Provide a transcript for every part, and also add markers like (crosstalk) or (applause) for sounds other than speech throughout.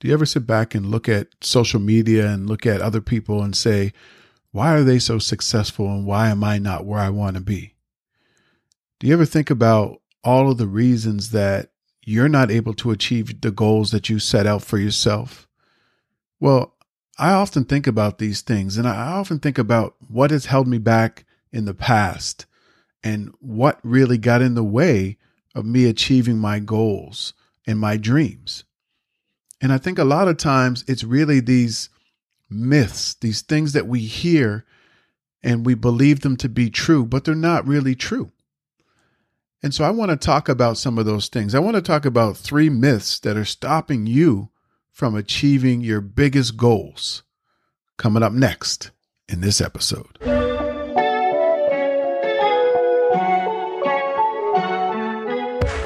Do you ever sit back and look at social media and look at other people and say, why are they so successful and why am I not where I want to be? Do you ever think about all of the reasons that you're not able to achieve the goals that you set out for yourself? Well, I often think about these things and I often think about what has held me back in the past and what really got in the way of me achieving my goals and my dreams. And I think a lot of times it's really these myths, these things that we hear and we believe them to be true, but they're not really true. And so I want to talk about some of those things. I want to talk about three myths that are stopping you from achieving your biggest goals. Coming up next in this episode.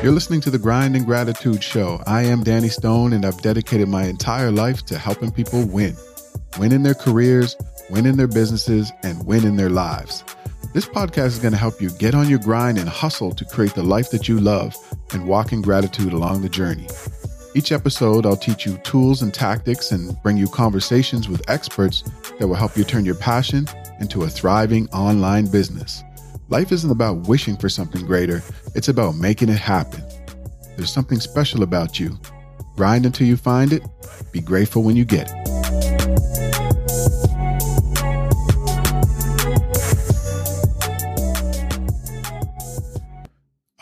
You're listening to the Grind and Gratitude Show. I am Danny Stone, and I've dedicated my entire life to helping people win win in their careers, win in their businesses, and win in their lives. This podcast is going to help you get on your grind and hustle to create the life that you love and walk in gratitude along the journey. Each episode, I'll teach you tools and tactics and bring you conversations with experts that will help you turn your passion into a thriving online business. Life isn't about wishing for something greater, it's about making it happen. There's something special about you. Grind until you find it, be grateful when you get it.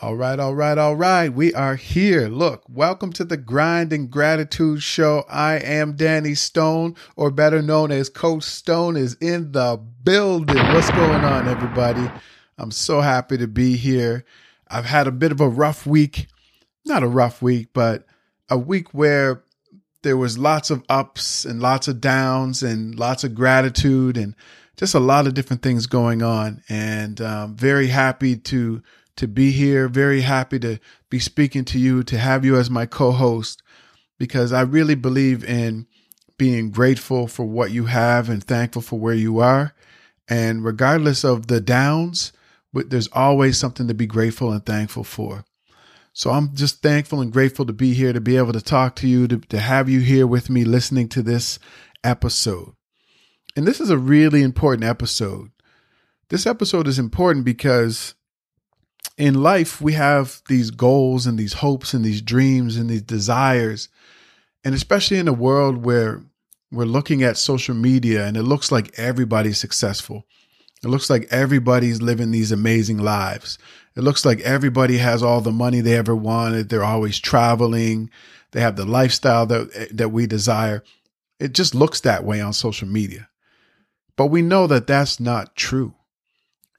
All right, all right, all right. We are here. Look, welcome to the Grind and Gratitude Show. I am Danny Stone, or better known as Coach Stone, is in the building. What's going on, everybody? I'm so happy to be here. I've had a bit of a rough week. Not a rough week, but a week where there was lots of ups and lots of downs and lots of gratitude and just a lot of different things going on. And um, very happy to to be here. Very happy to be speaking to you, to have you as my co-host, because I really believe in being grateful for what you have and thankful for where you are. And regardless of the downs, but there's always something to be grateful and thankful for. So I'm just thankful and grateful to be here, to be able to talk to you, to, to have you here with me listening to this episode. And this is a really important episode. This episode is important because in life, we have these goals and these hopes and these dreams and these desires. And especially in a world where we're looking at social media and it looks like everybody's successful. It looks like everybody's living these amazing lives. It looks like everybody has all the money they ever wanted. They're always traveling. They have the lifestyle that, that we desire. It just looks that way on social media. But we know that that's not true.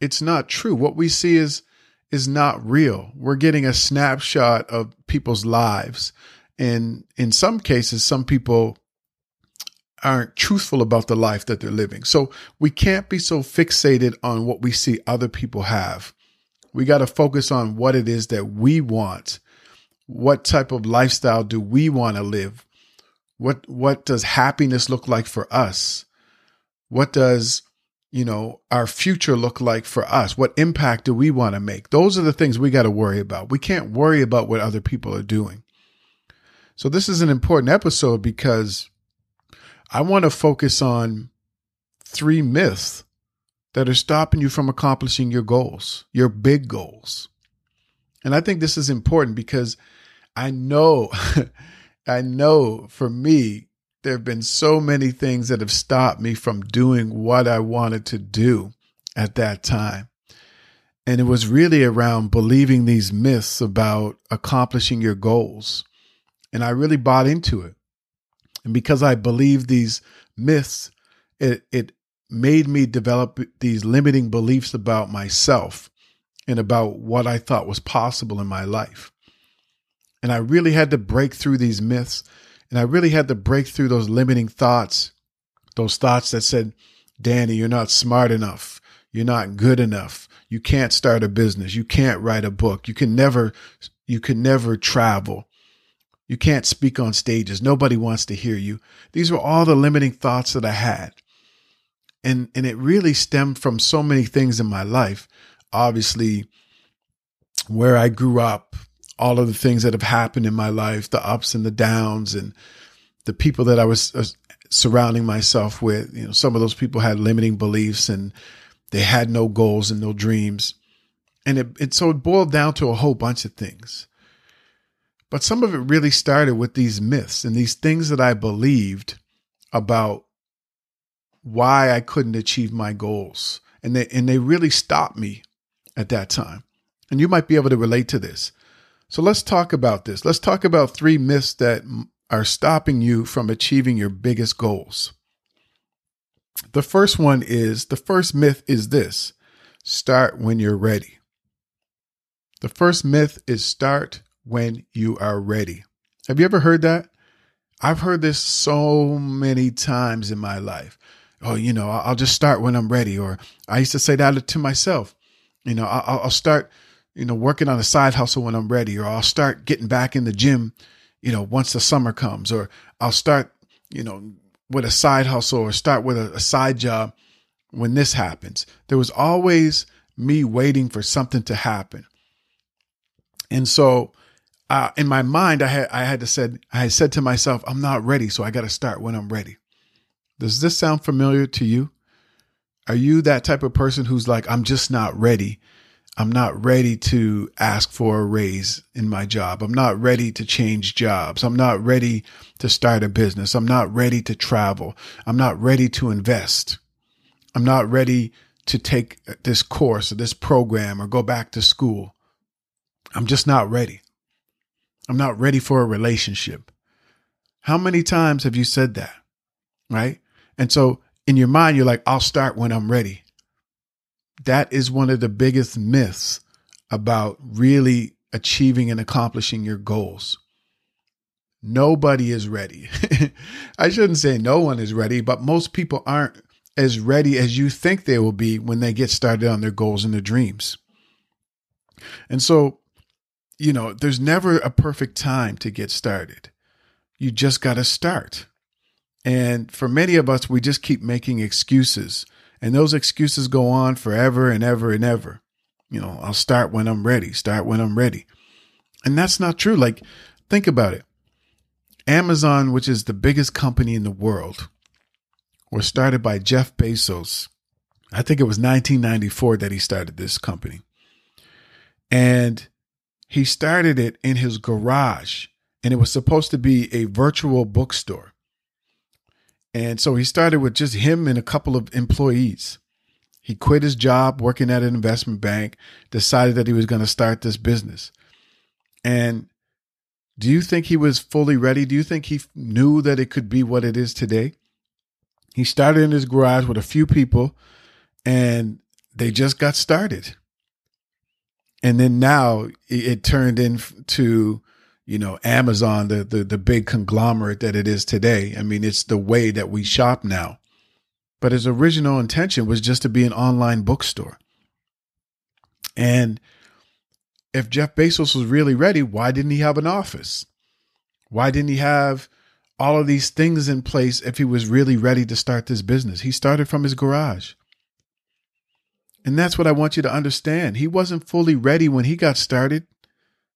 It's not true. What we see is, is not real. We're getting a snapshot of people's lives. And in some cases, some people aren't truthful about the life that they're living. So we can't be so fixated on what we see other people have. We got to focus on what it is that we want. What type of lifestyle do we want to live? What what does happiness look like for us? What does, you know, our future look like for us? What impact do we want to make? Those are the things we got to worry about. We can't worry about what other people are doing. So this is an important episode because I want to focus on three myths that are stopping you from accomplishing your goals, your big goals. And I think this is important because I know, (laughs) I know for me, there have been so many things that have stopped me from doing what I wanted to do at that time. And it was really around believing these myths about accomplishing your goals. And I really bought into it. And because I believed these myths, it, it made me develop these limiting beliefs about myself and about what I thought was possible in my life. And I really had to break through these myths and I really had to break through those limiting thoughts, those thoughts that said, Danny, you're not smart enough. You're not good enough. You can't start a business. You can't write a book. You can never, you can never travel. You can't speak on stages. Nobody wants to hear you. These were all the limiting thoughts that I had. And, and it really stemmed from so many things in my life. Obviously, where I grew up, all of the things that have happened in my life, the ups and the downs, and the people that I was uh, surrounding myself with, you know, some of those people had limiting beliefs and they had no goals and no dreams. And it, it so it boiled down to a whole bunch of things. But some of it really started with these myths and these things that I believed about why I couldn't achieve my goals. And they and they really stopped me at that time. And you might be able to relate to this. So let's talk about this. Let's talk about three myths that are stopping you from achieving your biggest goals. The first one is the first myth is this start when you're ready. The first myth is start when you are ready. Have you ever heard that? I've heard this so many times in my life. Oh, you know, I'll just start when I'm ready. Or I used to say that to myself. You know, I'll, start, you know, working on a side hustle when I'm ready, or I'll start getting back in the gym, you know, once the summer comes, or I'll start, you know, with a side hustle or start with a, side job when this happens. There was always me waiting for something to happen. And so uh, in my mind, I had I had to said I had said to myself, I'm not ready, so I got to start when I'm ready. Does this sound familiar to you? Are you that type of person who's like, I'm just not ready? I'm not ready to ask for a raise in my job. I'm not ready to change jobs. I'm not ready to start a business. I'm not ready to travel. I'm not ready to invest. I'm not ready to take this course or this program or go back to school. I'm just not ready. I'm not ready for a relationship. How many times have you said that? Right. And so in your mind, you're like, I'll start when I'm ready. That is one of the biggest myths about really achieving and accomplishing your goals. Nobody is ready. (laughs) I shouldn't say no one is ready, but most people aren't as ready as you think they will be when they get started on their goals and their dreams. And so, you know, there's never a perfect time to get started. You just got to start. And for many of us, we just keep making excuses. And those excuses go on forever and ever and ever. You know, I'll start when I'm ready, start when I'm ready. And that's not true. Like, think about it. Amazon, which is the biggest company in the world, was started by Jeff Bezos. I think it was 1994 that he started this company. And he started it in his garage, and it was supposed to be a virtual bookstore. And so he started with just him and a couple of employees. He quit his job working at an investment bank, decided that he was going to start this business. And do you think he was fully ready? Do you think he knew that it could be what it is today? He started in his garage with a few people and they just got started. And then now it, turned into you know, Amazon, the, the, the big conglomerate that it is today. I mean, it's the way that we shop now. But his original intention was just to be an online bookstore. And if Jeff Bezos was really ready, why didn't he have an office? Why didn't he have all of these things in place if he was really ready to start this business? He started from his garage. And that's what I want you to understand. He wasn't fully ready when he got started.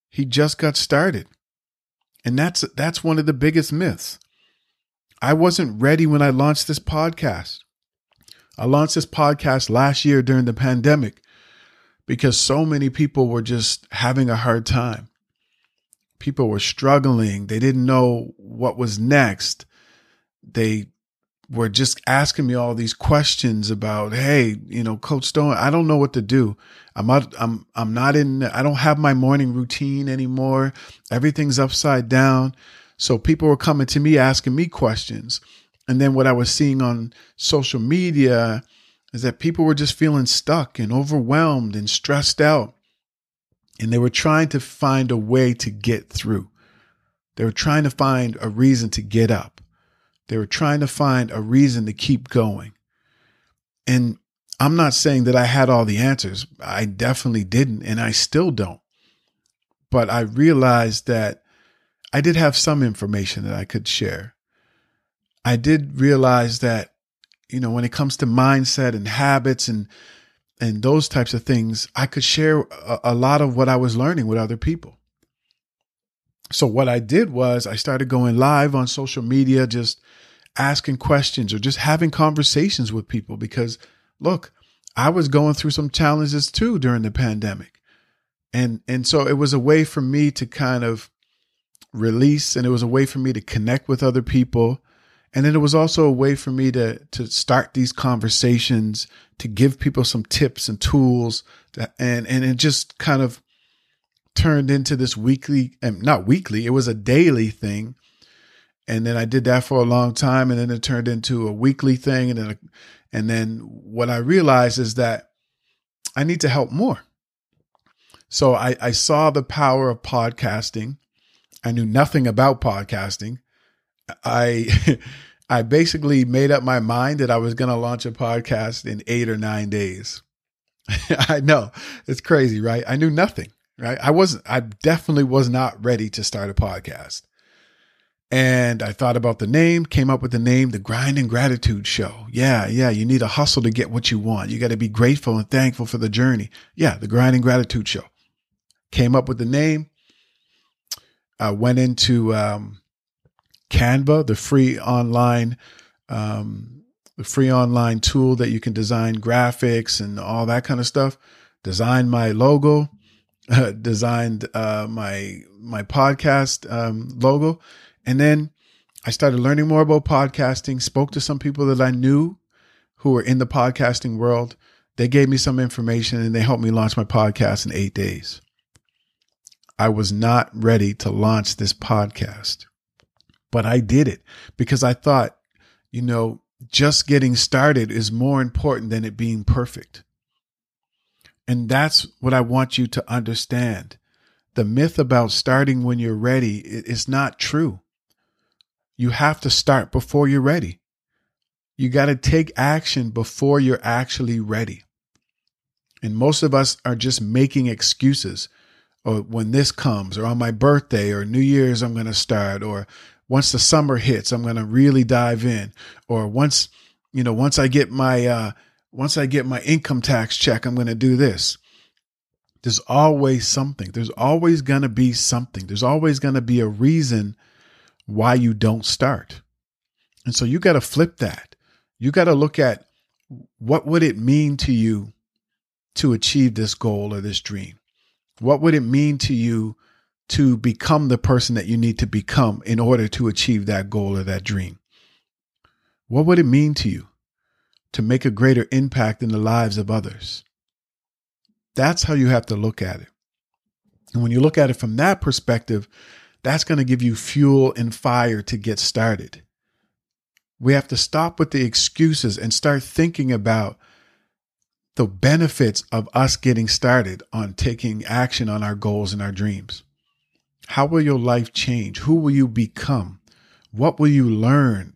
He just got started. And that's that's one of the biggest myths. I wasn't ready when I launched this podcast. I launched this podcast last year during the pandemic because so many people were just having a hard time. People were struggling. They didn't know what was next. They were just asking me all these questions about, hey, you know, Coach Stone, I don't know what to do. I'm not, I'm, I'm not in, I don't have my morning routine anymore. Everything's upside down. So people were coming to me asking me questions. And then what I was seeing on social media is that people were just feeling stuck and overwhelmed and stressed out. And they were trying to find a way to get through. They were trying to find a reason to get up. They were trying to find a reason to keep going. And I'm not saying that I had all the answers. I definitely didn't, and I still don't. But I realized that I did have some information that I could share. I did realize that, you know, when it comes to mindset and habits and and those types of things, I could share a, a lot of what I was learning with other people. So what I did was I started going live on social media, just asking questions or just having conversations with people because look, I was going through some challenges too during the pandemic. And and so it was a way for me to kind of release and it was a way for me to connect with other people. And then it was also a way for me to to start these conversations, to give people some tips and tools and and it just kind of turned into this weekly and not weekly, it was a daily thing. And then I did that for a long time and then it turned into a weekly thing and then a, and then what I realized is that I need to help more. So I, I saw the power of podcasting. I knew nothing about podcasting. I (laughs) I basically made up my mind that I was going to launch a podcast in 8 or 9 days. (laughs) I know. It's crazy, right? I knew nothing, right? I wasn't I definitely was not ready to start a podcast. And I thought about the name, came up with the name, The Grind and Gratitude Show. Yeah, yeah, you need a hustle to get what you want. You got to be grateful and thankful for the journey. Yeah, The Grind and Gratitude Show. Came up with the name. I went into um, Canva, the free online, um, the free online tool that you can design graphics and all that kind of stuff. Designed my logo, uh, (laughs) designed uh, my my podcast um, logo and then I started learning more about podcasting, spoke to some people that I knew who were in the podcasting world. They gave me some information and they helped me launch my podcast in eight days. I was not ready to launch this podcast, but I did it because I thought, you know, just getting started is more important than it being perfect. And that's what I want you to understand. The myth about starting when you're ready is not true. You have to start before you're ready. You got to take action before you're actually ready. And most of us are just making excuses. Or when this comes, or on my birthday, or New Year's, I'm going to start, or once the summer hits, I'm going to really dive in, or once, you know, once I get my, uh, once I get my income tax check, I'm going to do this. There's always something. There's always going to be something. There's always going to be a reason why you don't start. And so you got to flip that. You got to look at what would it mean to you to achieve this goal or this dream? What would it mean to you to become the person that you need to become in order to achieve that goal or that dream? What would it mean to you to make a greater impact in the lives of others? That's how you have to look at it. And when you look at it from that perspective, that's going to give you fuel and fire to get started. We have to stop with the excuses and start thinking about the benefits of us getting started on taking action on our goals and our dreams. How will your life change? Who will you become? What will you learn?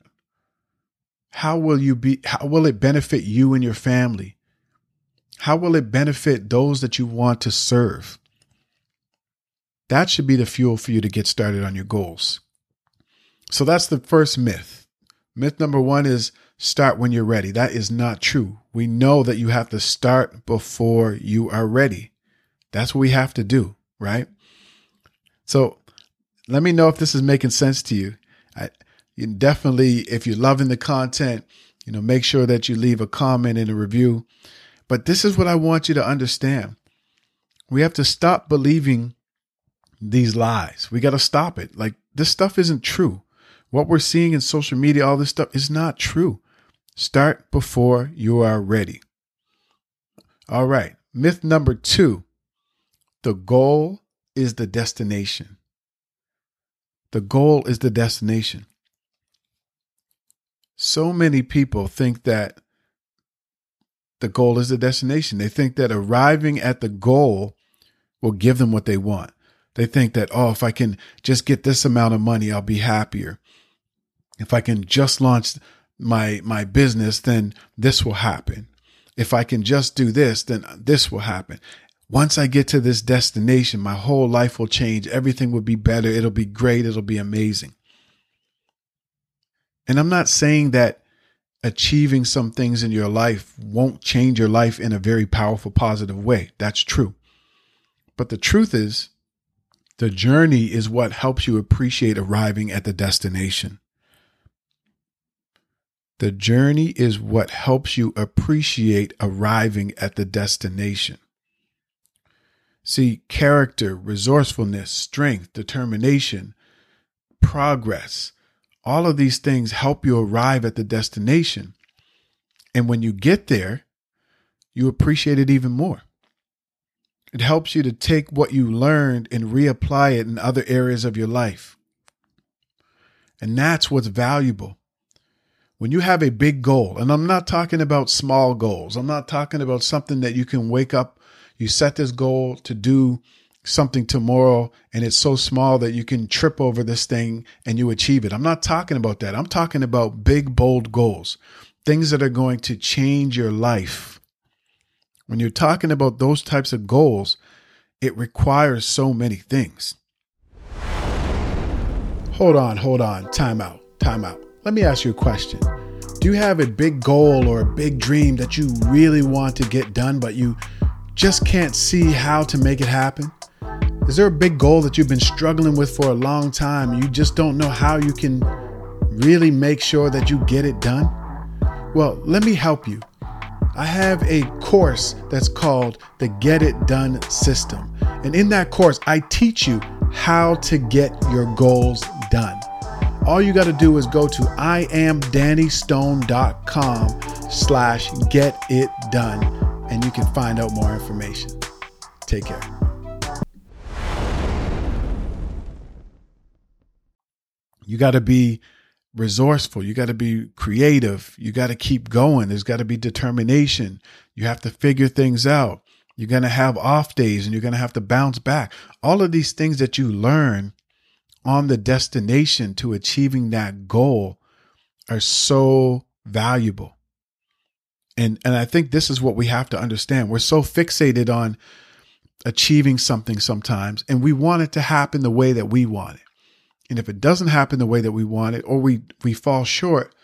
How will you be how will it benefit you and your family? How will it benefit those that you want to serve? That should be the fuel for you to get started on your goals. So that's the first myth. Myth number one is start when you're ready. That is not true. We know that you have to start before you are ready. That's what we have to do, right? So let me know if this is making sense to you. I, you definitely, if you're loving the content, you know, make sure that you leave a comment and a review. But this is what I want you to understand. We have to stop believing these lies. We got to stop it. Like this stuff isn't true. What we're seeing in social media, all this stuff is not true. Start before you are ready. All right. Myth number two the goal is the destination. The goal is the destination. So many people think that the goal is the destination. They think that arriving at the goal will give them what they want. They think that, oh, if I can just get this amount of money, I'll be happier. If I can just launch my, my business, then this will happen. If I can just do this, then this will happen. Once I get to this destination, my whole life will change. Everything will be better. It'll be great. It'll be amazing. And I'm not saying that achieving some things in your life won't change your life in a very powerful, positive way. That's true. But the truth is, The journey is what helps you appreciate arriving at the destination. The journey is what helps you appreciate arriving at the destination. See, character, resourcefulness, strength, determination, progress, all of these things help you arrive at the destination. And when you get there, you appreciate it even more. It helps you to take what you learned and reapply it in other areas of your life. And that's what's valuable. When you have a big goal, and I'm not talking about small goals, I'm not talking about something that you can wake up, you set this goal to do something tomorrow, and it's so small that you can trip over this thing and you achieve it. I'm not talking about that. I'm talking about big, bold goals, things that are going to change your life when you're talking about those types of goals, it requires so many things. Hold on, hold on. Time out, time out. Let me ask you a question. Do you have a big goal or a big dream that you really want to get done, but you just can't see how to make it happen? Is there a big goal that you've been struggling with for a long time and you just don't know how you can really make sure that you get it done? Well, let me help you. I have a course that's called the Get It Done System. And in that course, I teach you how to get your goals done. All you got to do is go to iamdannystone.com slash get it done and you can find out more information. Take care. You got to be resourceful. You got to be creative. You got to keep going. There's got to be determination. You have to figure things out. You're going to have off days and you're going to have to bounce back. All of these things that you learn on the destination to achieving that goal are so valuable. And and I think this is what we have to understand. We're so fixated on achieving something sometimes and we want it to happen the way that we want it. And if it doesn't happen the way that we want it, or we, we fall short,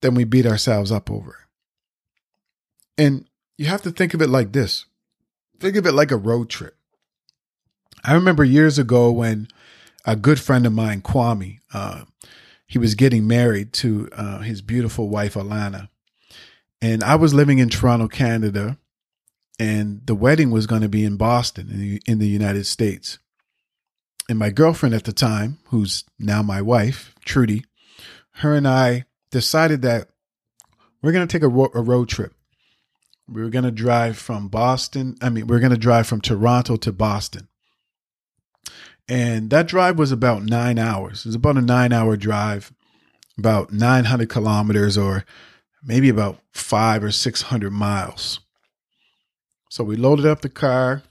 then we beat ourselves up over it. And you have to think of it like this think of it like a road trip. I remember years ago when a good friend of mine, Kwame, uh, he was getting married to uh, his beautiful wife, Alana. And I was living in Toronto, Canada, and the wedding was going to be in Boston in the, in the United States and my girlfriend at the time, who's now my wife, Trudy, her and I decided that we're going to take a, ro- a road trip. We were going to drive from Boston. I mean, we are going to drive from Toronto to Boston. And that drive was about nine hours. It was about a nine hour drive, about 900 kilometers or maybe about five or 600 miles. So we loaded up the car,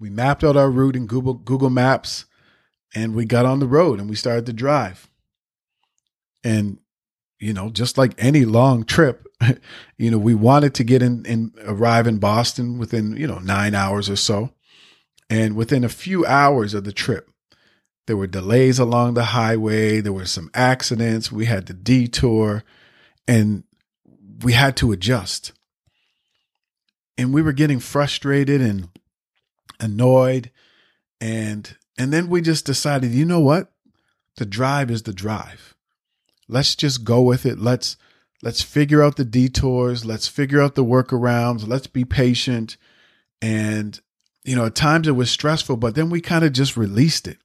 we mapped out our route in Google Google Maps and we got on the road and we started to drive. And you know, just like any long trip, (laughs) you know, we wanted to get in and arrive in Boston within, you know, 9 hours or so. And within a few hours of the trip, there were delays along the highway, there were some accidents, we had to detour and we had to adjust. And we were getting frustrated and annoyed. And and then we just decided you know what? The drive is the drive. Let's just go with it. Let's let's figure out the detours. Let's figure out the workarounds. Let's be patient. And you know at times it was stressful but then we kind of just released it.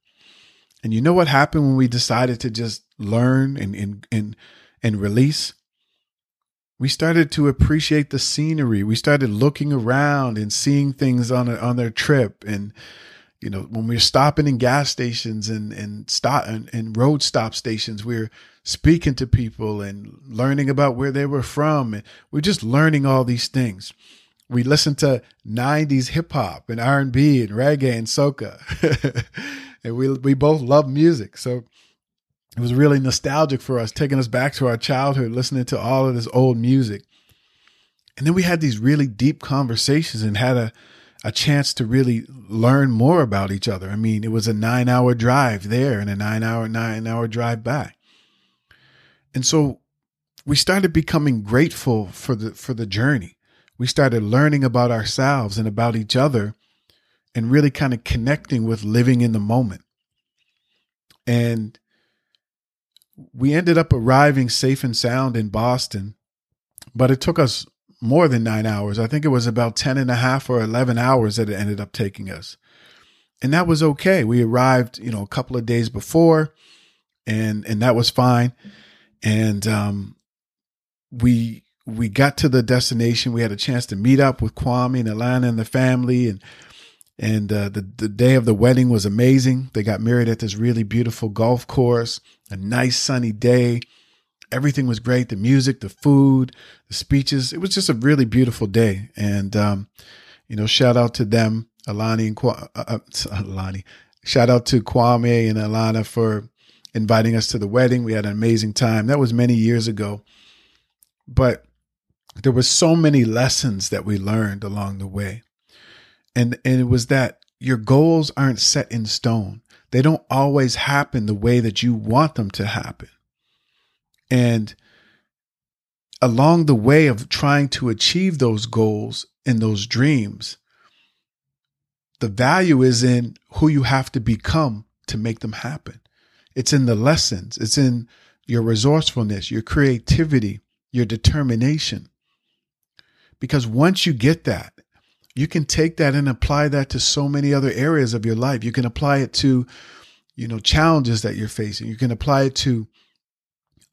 And you know what happened when we decided to just learn and and and, and release we started to appreciate the scenery. We started looking around and seeing things on a, on their trip. And you know, when we are stopping in gas stations and and stop and, and road stop stations, we are speaking to people and learning about where they were from. And we're just learning all these things. We listened to '90s hip hop and R and B and reggae and soca, (laughs) and we we both love music. So it was really nostalgic for us, taking us back to our childhood, listening to all of this old music. And then we had these really deep conversations and had a, a chance to really learn more about each other. I mean, it was a nine hour drive there and a nine hour, nine hour drive back. And so we started becoming grateful for the for the journey. We started learning about ourselves and about each other and really kind of connecting with living in the moment. And we ended up arriving safe and sound in Boston, but it took us more than nine hours. I think it was about 10 and a half or 11 hours that it ended up taking us. And that was okay. We arrived, you know, a couple of days before and, and that was fine. And, um, we, we got to the destination. We had a chance to meet up with Kwame and Alana and the family and, and uh, the the day of the wedding was amazing. They got married at this really beautiful golf course, a nice sunny day. Everything was great. The music, the food, the speeches. It was just a really beautiful day. And um, you know, shout out to them, Alani and Kwa, uh, uh (laughs) Alani. Shout out to Kwame and Alana for inviting us to the wedding. We had an amazing time. That was many years ago, but there were so many lessons that we learned along the way and and it was that your goals aren't set in stone. They don't always happen the way that you want them to happen. And along the way of trying to achieve those goals and those dreams, the value is in who you have to become to make them happen. It's in the lessons, it's in your resourcefulness, your creativity, your determination. Because once you get that, you can take that and apply that to so many other areas of your life. You can apply it to, you know, challenges that you're facing. You can apply it to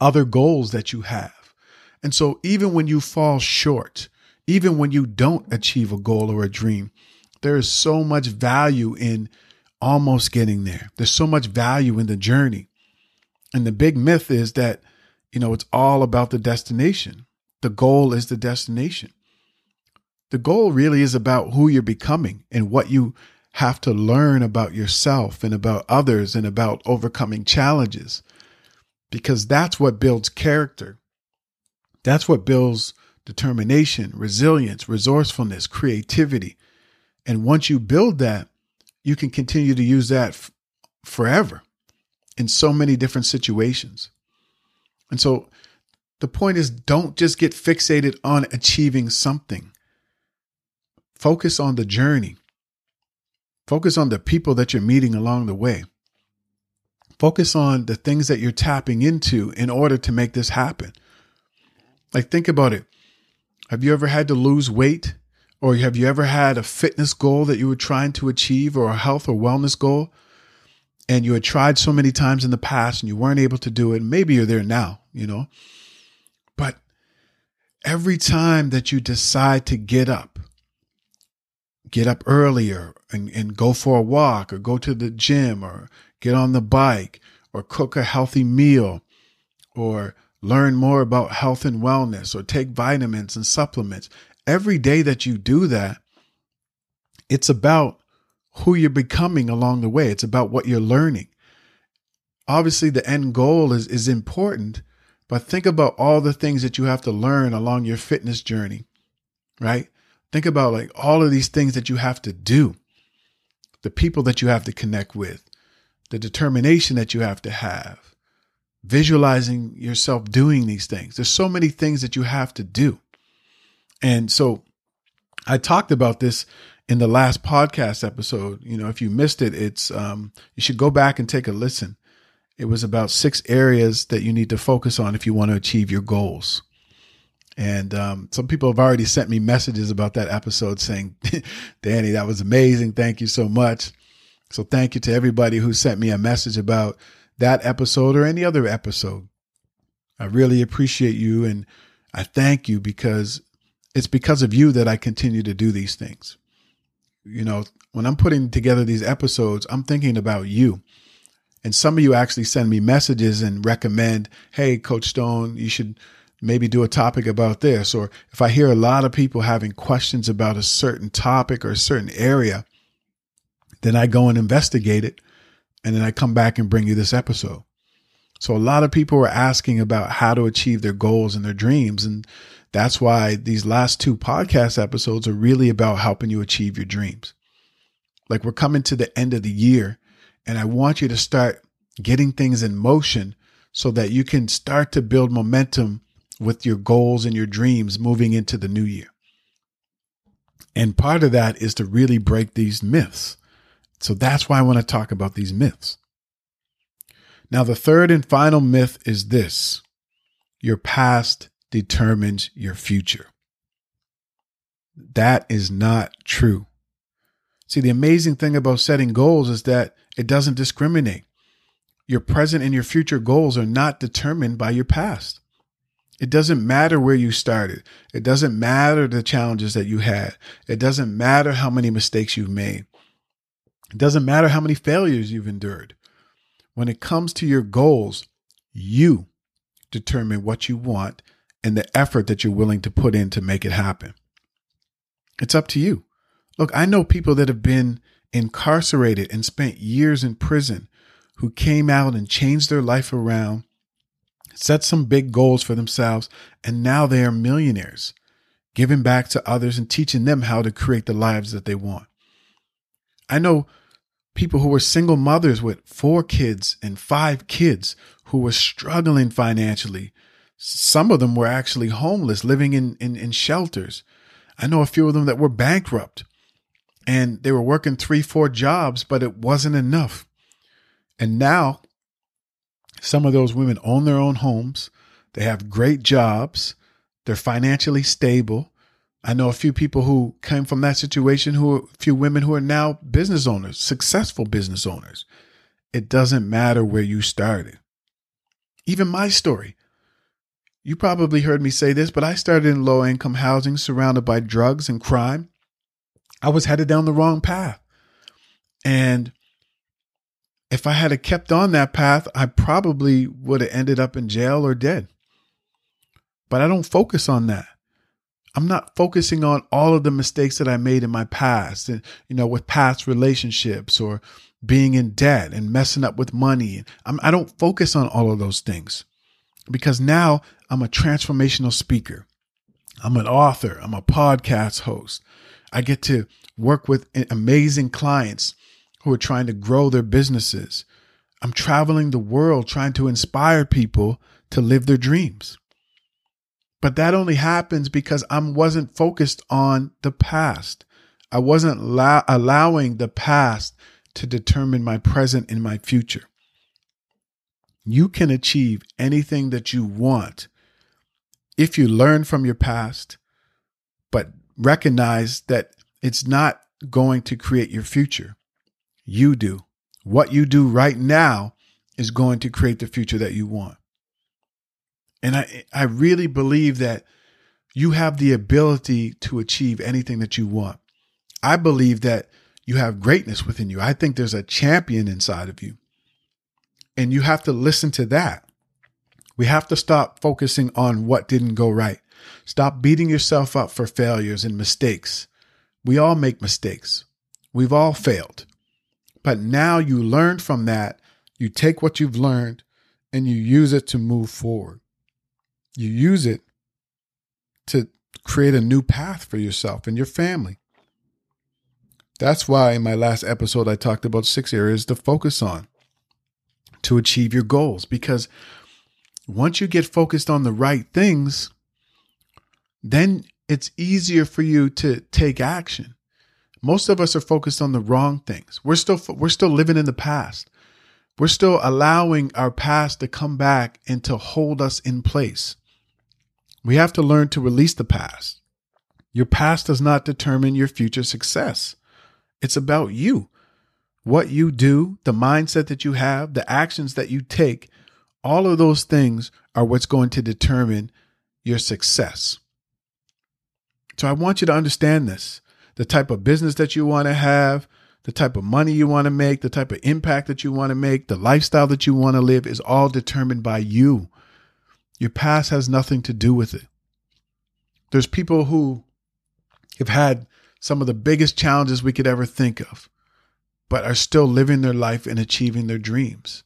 other goals that you have. And so even when you fall short, even when you don't achieve a goal or a dream, there is so much value in almost getting there. There's so much value in the journey. And the big myth is that, you know, it's all about the destination. The goal is the destination. The goal really is about who you're becoming and what you have to learn about yourself and about others and about overcoming challenges because that's what builds character. That's what builds determination, resilience, resourcefulness, creativity. And once you build that, you can continue to use that f- forever in so many different situations. And so the point is don't just get fixated on achieving something. Focus on the journey. Focus on the people that you're meeting along the way. Focus on the things that you're tapping into in order to make this happen. Like, think about it. Have you ever had to lose weight? Or have you ever had a fitness goal that you were trying to achieve or a health or wellness goal? And you had tried so many times in the past and you weren't able to do it. Maybe you're there now, you know? But every time that you decide to get up, get up earlier and, and go for a walk or go to the gym or get on the bike or cook a healthy meal or learn more about health and wellness or take vitamins and supplements. Every day that you do that, it's about who you're becoming along the way. It's about what you're learning. Obviously, the end goal is, is important, but think about all the things that you have to learn along your fitness journey, right? Think about like all of these things that you have to do, the people that you have to connect with, the determination that you have to have, visualizing yourself doing these things. There's so many things that you have to do. And so I talked about this in the last podcast episode. You know, if you missed it, it's um you should go back and take a listen. It was about six areas that you need to focus on if you want to achieve your goals. And um, some people have already sent me messages about that episode saying, (laughs) Danny, that was amazing. Thank you so much. So thank you to everybody who sent me a message about that episode or any other episode. I really appreciate you and I thank you because it's because of you that I continue to do these things. You know, when I'm putting together these episodes, I'm thinking about you. And some of you actually send me messages and recommend, hey, Coach Stone, you should maybe do a topic about this. Or if I hear a lot of people having questions about a certain topic or a certain area, then I go and investigate it. And then I come back and bring you this episode. So a lot of people are asking about how to achieve their goals and their dreams. And that's why these last two podcast episodes are really about helping you achieve your dreams. Like we're coming to the end of the year and I want you to start getting things in motion so that you can start to build momentum with your goals and your dreams moving into the new year. And part of that is to really break these myths. So that's why I want to talk about these myths. Now, the third and final myth is this your past determines your future. That is not true. See, the amazing thing about setting goals is that it doesn't discriminate. Your present and your future goals are not determined by your past. It doesn't matter where you started. It doesn't matter the challenges that you had. It doesn't matter how many mistakes you've made. It doesn't matter how many failures you've endured. When it comes to your goals, you determine what you want and the effort that you're willing to put in to make it happen. It's up to you. Look, I know people that have been incarcerated and spent years in prison who came out and changed their life around, set some big goals for themselves, and now they are millionaires, giving back to others and teaching them how to create the lives that they want. I know people who were single mothers with four kids and five kids who were struggling financially. Some of them were actually homeless, living in, in, in shelters. I know a few of them that were bankrupt and they were working three, four jobs, but it wasn't enough. And now some of those women own their own homes. They have great jobs. They're financially stable. I know a few people who came from that situation who are a few women who are now business owners, successful business owners. It doesn't matter where you started. Even my story. You probably heard me say this, but I started in low income housing surrounded by drugs and crime. I was headed down the wrong path. And if I had kept on that path, I probably would have ended up in jail or dead. But I don't focus on that. I'm not focusing on all of the mistakes that I made in my past and, you know, with past relationships or being in debt and messing up with money. I'm, I do not focus on all of those things because now I'm a transformational speaker. I'm an author. I'm a podcast host. I get to work with amazing clients who are trying to grow their businesses. I'm traveling the world trying to inspire people to live their dreams. But that only happens because I wasn't focused on the past. I wasn't la- allowing the past to determine my present and my future. You can achieve anything that you want if you learn from your past, but recognize that it's not going to create your future. You do. What you do right now is going to create the future that you want. And I, I really believe that you have the ability to achieve anything that you want. I believe that you have greatness within you. I think there's a champion inside of you. And you have to listen to that. We have to stop focusing on what didn't go right. Stop beating yourself up for failures and mistakes. We all make mistakes. We've all failed. But now you learn from that. You take what you've learned and you use it to move forward you use it to create a new path for yourself and your family. That's why in my last episode, I talked about six areas to focus on to achieve your goals. Because once you get focused on the right things, then it's easier for you to take action. Most of us are focused on the wrong things. We're still we're still living in the past. We're still allowing our past to come back and to hold us in place. We have to learn to release the past. Your past does not determine your future success. It's about you. What you do, the mindset that you have, the actions that you take, all of those things are what's going to determine your success. So I want you to understand this the type of business that you want to have, the type of money you want to make, the type of impact that you want to make, the lifestyle that you want to live is all determined by you. Your past has nothing to do with it. There's people who have had some of the biggest challenges we could ever think of, but are still living their life and achieving their dreams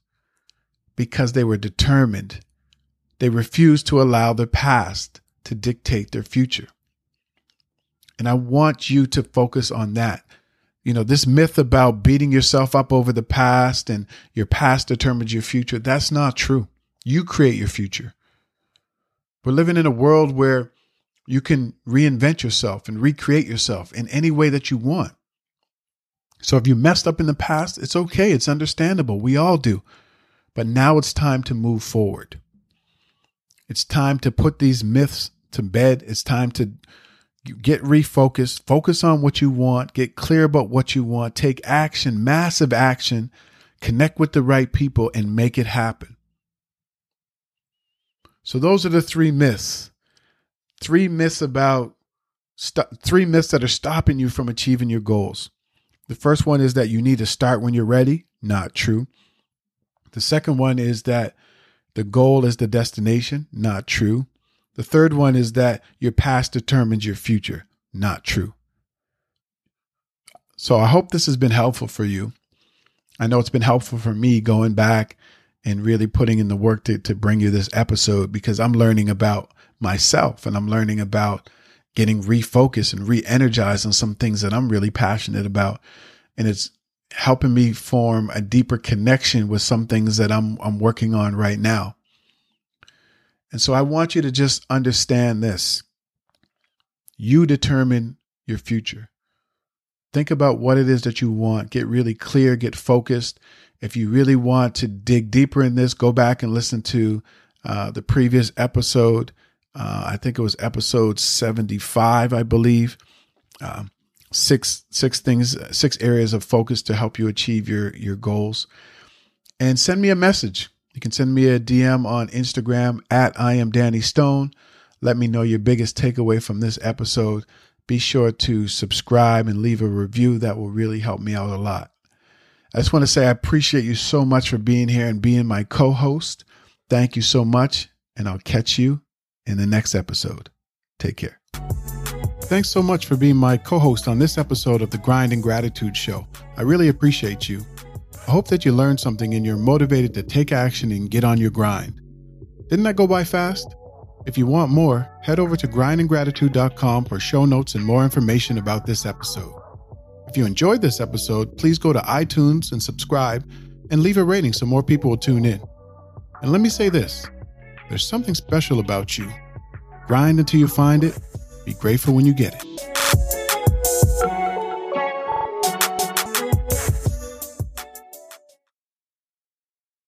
because they were determined. They refused to allow their past to dictate their future. And I want you to focus on that. You know, this myth about beating yourself up over the past and your past determines your future, that's not true. You create your future. We're living in a world where You can reinvent yourself and recreate yourself in any way that you want. So if you messed up in the past, it's okay. It's understandable. We all do. But now it's time to move forward. It's time to put these myths to bed. It's time to get refocused, focus on what you want, get clear about what you want, take action, massive action, connect with the right people, and make it happen. So, those are the three myths. Three myths about st- three myths that are stopping you from achieving your goals. The first one is that you need to start when you're ready. Not true. The second one is that the goal is the destination. Not true. The third one is that your past determines your future. Not true. So I hope this has been helpful for you. I know it's been helpful for me going back and really putting in the work to, to bring you this episode because I'm learning about myself and I'm learning about getting refocused and re energized on some things that I'm really passionate about. And it's helping me form a deeper connection with some things that I'm, I'm working on right now. And so I want you to just understand this. You determine your future. Think about what it is that you want. Get really clear, get focused. If you really want to dig deeper in this, go back and listen to uh, the previous episode. Uh, I think it was episode 75, I believe. Uh, six six things, six areas of focus to help you achieve your your goals. And send me a message. You can send me a DM on Instagram at I am Danny Stone. Let me know your biggest takeaway from this episode. Be sure to subscribe and leave a review. That will really help me out a lot. I just want to say I appreciate you so much for being here and being my co host. Thank you so much, and I'll catch you in the next episode. Take care. Thanks so much for being my co host on this episode of the Grind and Gratitude Show. I really appreciate you. I hope that you learned something and you're motivated to take action and get on your grind. Didn't that go by fast? If you want more, head over to grindandgratitude.com for show notes and more information about this episode. If you enjoyed this episode, please go to iTunes and subscribe and leave a rating so more people will tune in. And let me say this there's something special about you. Grind until you find it, be grateful when you get it.